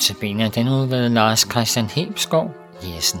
Notabene er den udvalgte Lars Christian Hebskov Jessen.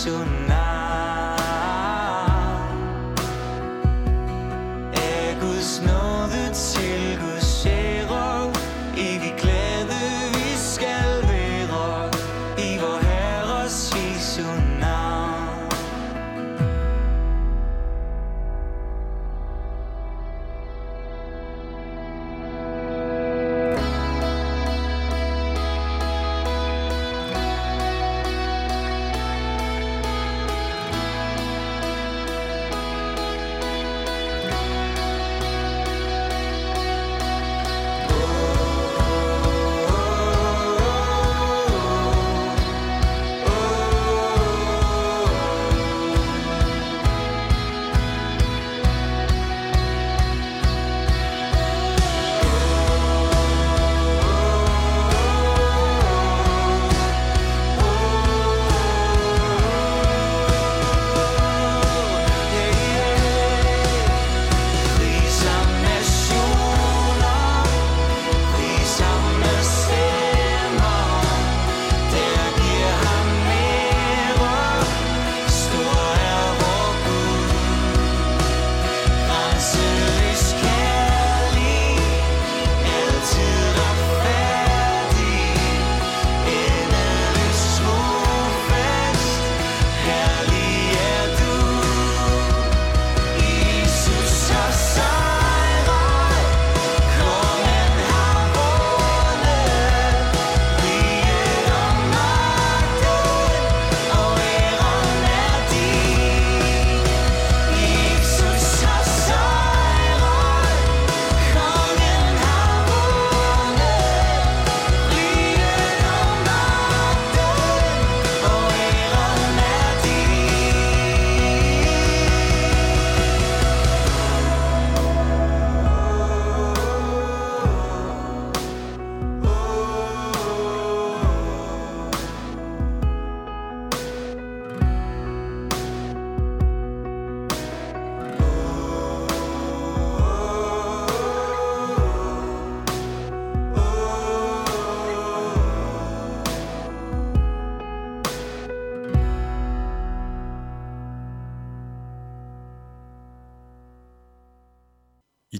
soon.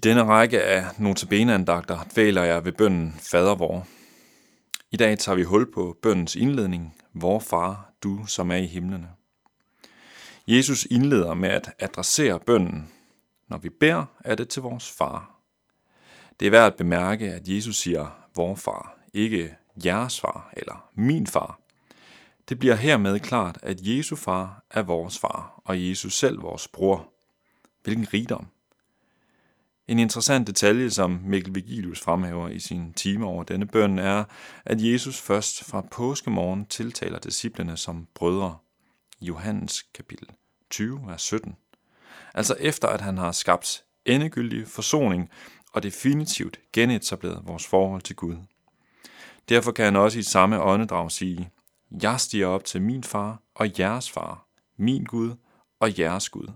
denne række af notabeneandagter dvæler jeg ved bønden Fader vor. I dag tager vi hul på bøndens indledning, Vor far, du som er i himlene. Jesus indleder med at adressere bønden. Når vi beder, er det til vores far. Det er værd at bemærke, at Jesus siger, vor far, ikke jeres far eller min far. Det bliver hermed klart, at Jesu far er vores far, og Jesus selv vores bror. Hvilken rigdom! En interessant detalje, som Mikkel Vigilius fremhæver i sin time over denne bøn, er, at Jesus først fra påskemorgen tiltaler disciplene som brødre. Johannes kapitel 20, vers 17. Altså efter at han har skabt endegyldig forsoning og definitivt genetableret vores forhold til Gud. Derfor kan han også i samme åndedrag sige, Jeg stiger op til min far og jeres far, min Gud og jeres Gud.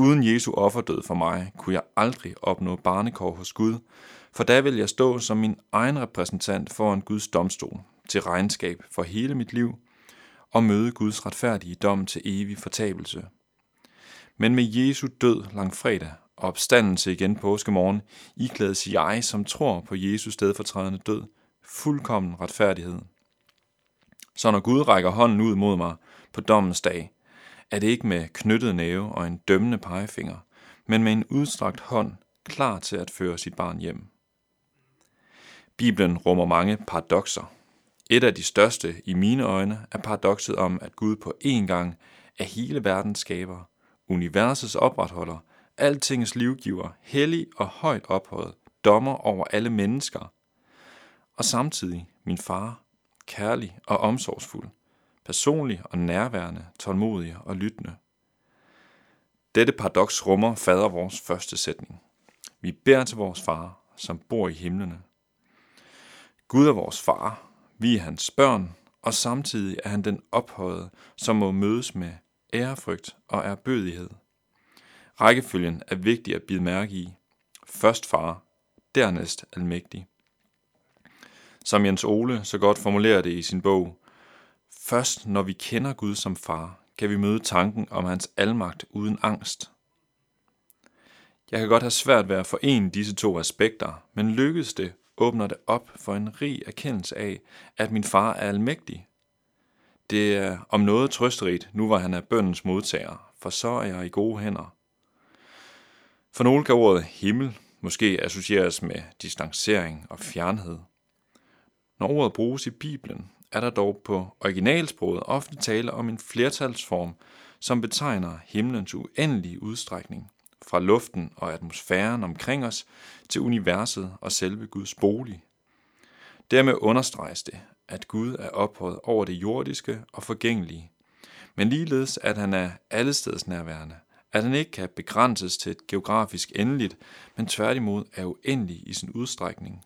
Uden Jesu offerdød for mig, kunne jeg aldrig opnå barnekår hos Gud, for da vil jeg stå som min egen repræsentant foran Guds domstol til regnskab for hele mit liv og møde Guds retfærdige dom til evig fortabelse. Men med Jesu død langfredag og opstandelse igen påskemorgen, iklædes jeg, som tror på Jesus stedfortrædende død, fuldkommen retfærdighed. Så når Gud rækker hånden ud mod mig på dommens dag, er det ikke med knyttet næve og en dømmende pegefinger, men med en udstrakt hånd, klar til at føre sit barn hjem. Bibelen rummer mange paradoxer. Et af de største i mine øjne er paradokset om, at Gud på én gang er hele verdens skaber, universets opretholder, altingets livgiver, hellig og højt ophøjet, dommer over alle mennesker, og samtidig min far, kærlig og omsorgsfuld, personlig og nærværende, tålmodig og lyttende. Dette paradoks rummer fader vores første sætning. Vi beder til vores far, som bor i himlene. Gud er vores far, vi er hans børn, og samtidig er han den ophøjede, som må mødes med ærefrygt og erbødighed. Rækkefølgen er vigtig at bide mærke i. Først far, dernæst almægtig. Som Jens Ole så godt formulerer det i sin bog, Først når vi kender Gud som far, kan vi møde tanken om hans almagt uden angst. Jeg kan godt have svært ved at forene disse to aspekter, men lykkes det, åbner det op for en rig erkendelse af, at min far er almægtig. Det er om noget trøsterigt, nu hvor han er bøndens modtager, for så er jeg i gode hænder. For nogle kan ordet himmel måske associeres med distancering og fjernhed. Når ordet bruges i Bibelen, er der dog på originalsproget ofte tale om en flertalsform, som betegner himlens uendelige udstrækning fra luften og atmosfæren omkring os til universet og selve Guds bolig. Dermed understreges det, at Gud er ophøjet over det jordiske og forgængelige, men ligeledes at han er allesteds nærværende, at han ikke kan begrænses til et geografisk endeligt, men tværtimod er uendelig i sin udstrækning.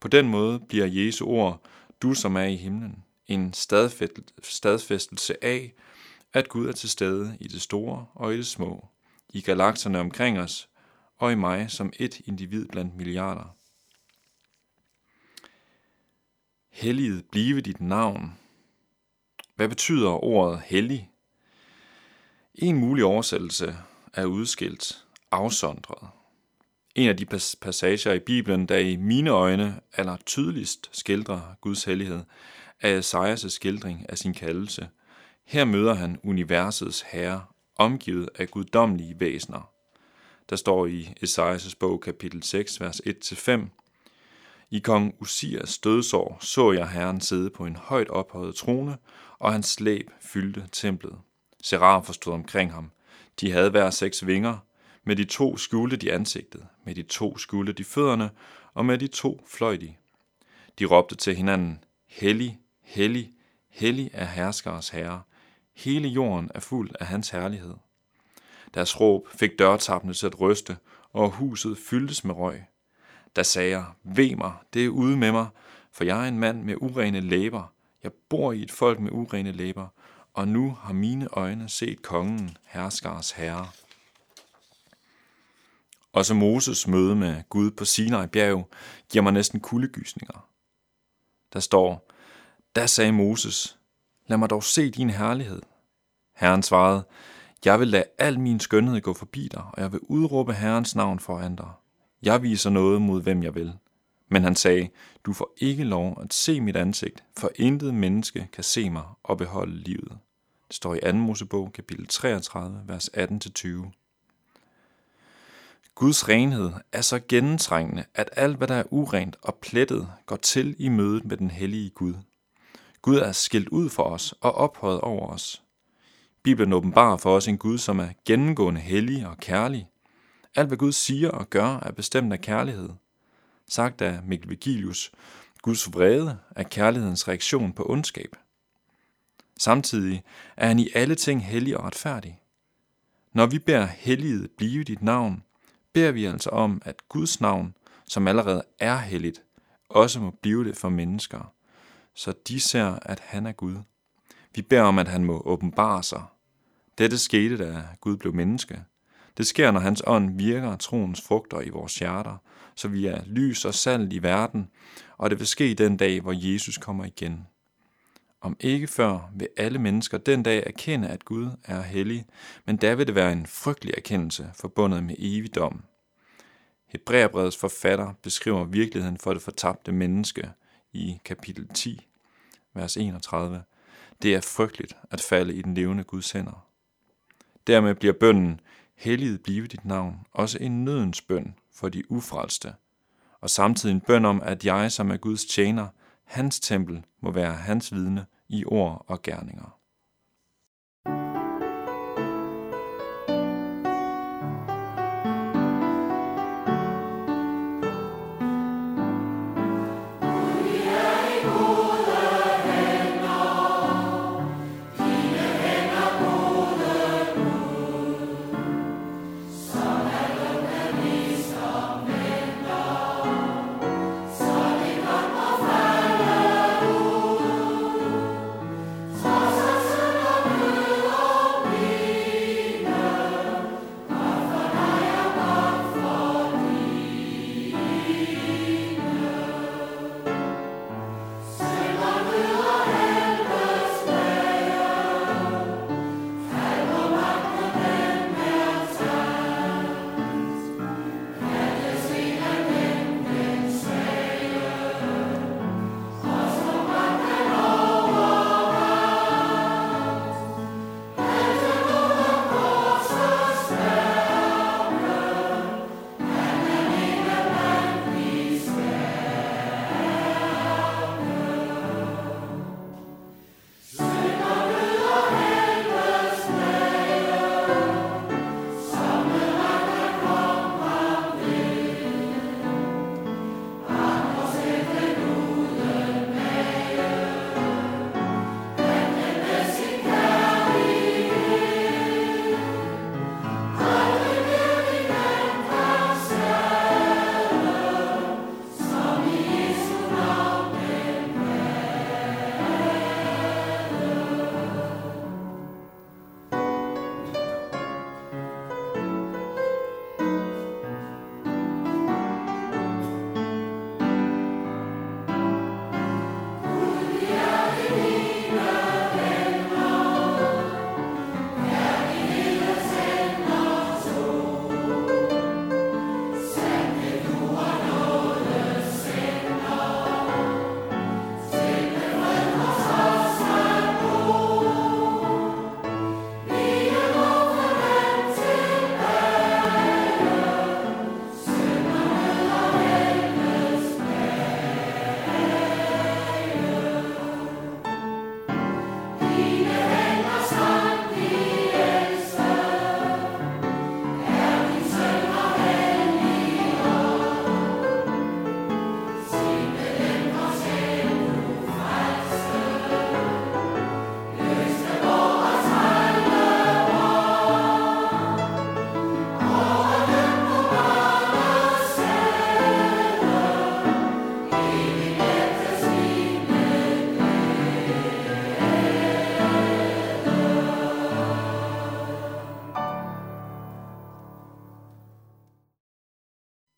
På den måde bliver Jesu ord du som er i himlen, en stadfæstelse af, at Gud er til stede i det store og i det små, i galakserne omkring os og i mig som et individ blandt milliarder. Helliget blive dit navn. Hvad betyder ordet hellig? En mulig oversættelse er udskilt, afsondret. En af de passager i Bibelen, der i mine øjne aller tydeligst skildrer Guds hellighed, er Esajas skildring af sin kaldelse. Her møder han universets herre, omgivet af guddommelige væsener. Der står i Esajas bog kapitel 6, vers 1-5, I kong Usias dødsår så jeg Herren sidde på en højt ophøjet trone, og hans slæb fyldte templet. Serafer stod omkring ham. De havde hver seks vinger, med de to skjulte de ansigtet, med de to skjulte de fødderne, og med de to fløj de. De råbte til hinanden, Hellig, hellig, hellig er herskers herre. Hele jorden er fuld af hans herlighed. Deres råb fik dørtappene til at ryste, og huset fyldtes med røg. Da sagde jeg, ved mig, det er ude med mig, for jeg er en mand med urene læber. Jeg bor i et folk med urene læber, og nu har mine øjne set kongen, herskers herre. Også Moses møde med Gud på Sinai bjerg giver mig næsten kuldegysninger. Der står, da sagde Moses, lad mig dog se din herlighed. Herren svarede, jeg vil lade al min skønhed gå forbi dig, og jeg vil udråbe Herrens navn foran dig. Jeg viser noget mod hvem jeg vil. Men han sagde, du får ikke lov at se mit ansigt, for intet menneske kan se mig og beholde livet. Det står i 2. Mosebog, kapitel 33, vers 18-20. Guds renhed er så gennemtrængende, at alt, hvad der er urent og plettet, går til i mødet med den hellige Gud. Gud er skilt ud for os og ophøjet over os. Bibelen åbenbarer for os en Gud, som er gennemgående hellig og kærlig. Alt, hvad Gud siger og gør, er bestemt af kærlighed. Sagt af Mikkel Vigilius, Guds vrede er kærlighedens reaktion på ondskab. Samtidig er han i alle ting hellig og retfærdig. Når vi beder helliget blive dit navn, beder vi altså om, at Guds navn, som allerede er helligt, også må blive det for mennesker, så de ser, at han er Gud. Vi beder om, at han må åbenbare sig. Dette skete, da Gud blev menneske. Det sker, når hans ånd virker troens frugter i vores hjerter, så vi er lys og salt i verden, og det vil ske den dag, hvor Jesus kommer igen. Om ikke før vil alle mennesker den dag erkende, at Gud er hellig, men da vil det være en frygtelig erkendelse forbundet med evig dom. Hebræerbrevets forfatter beskriver virkeligheden for det fortabte menneske i kapitel 10, vers 31. Det er frygteligt at falde i den levende Guds hænder. Dermed bliver bønden, helliget blive dit navn, også en nødens bøn for de ufrelste, og samtidig en bøn om, at jeg som er Guds tjener, hans tempel må være hans vidne i ord og gerninger.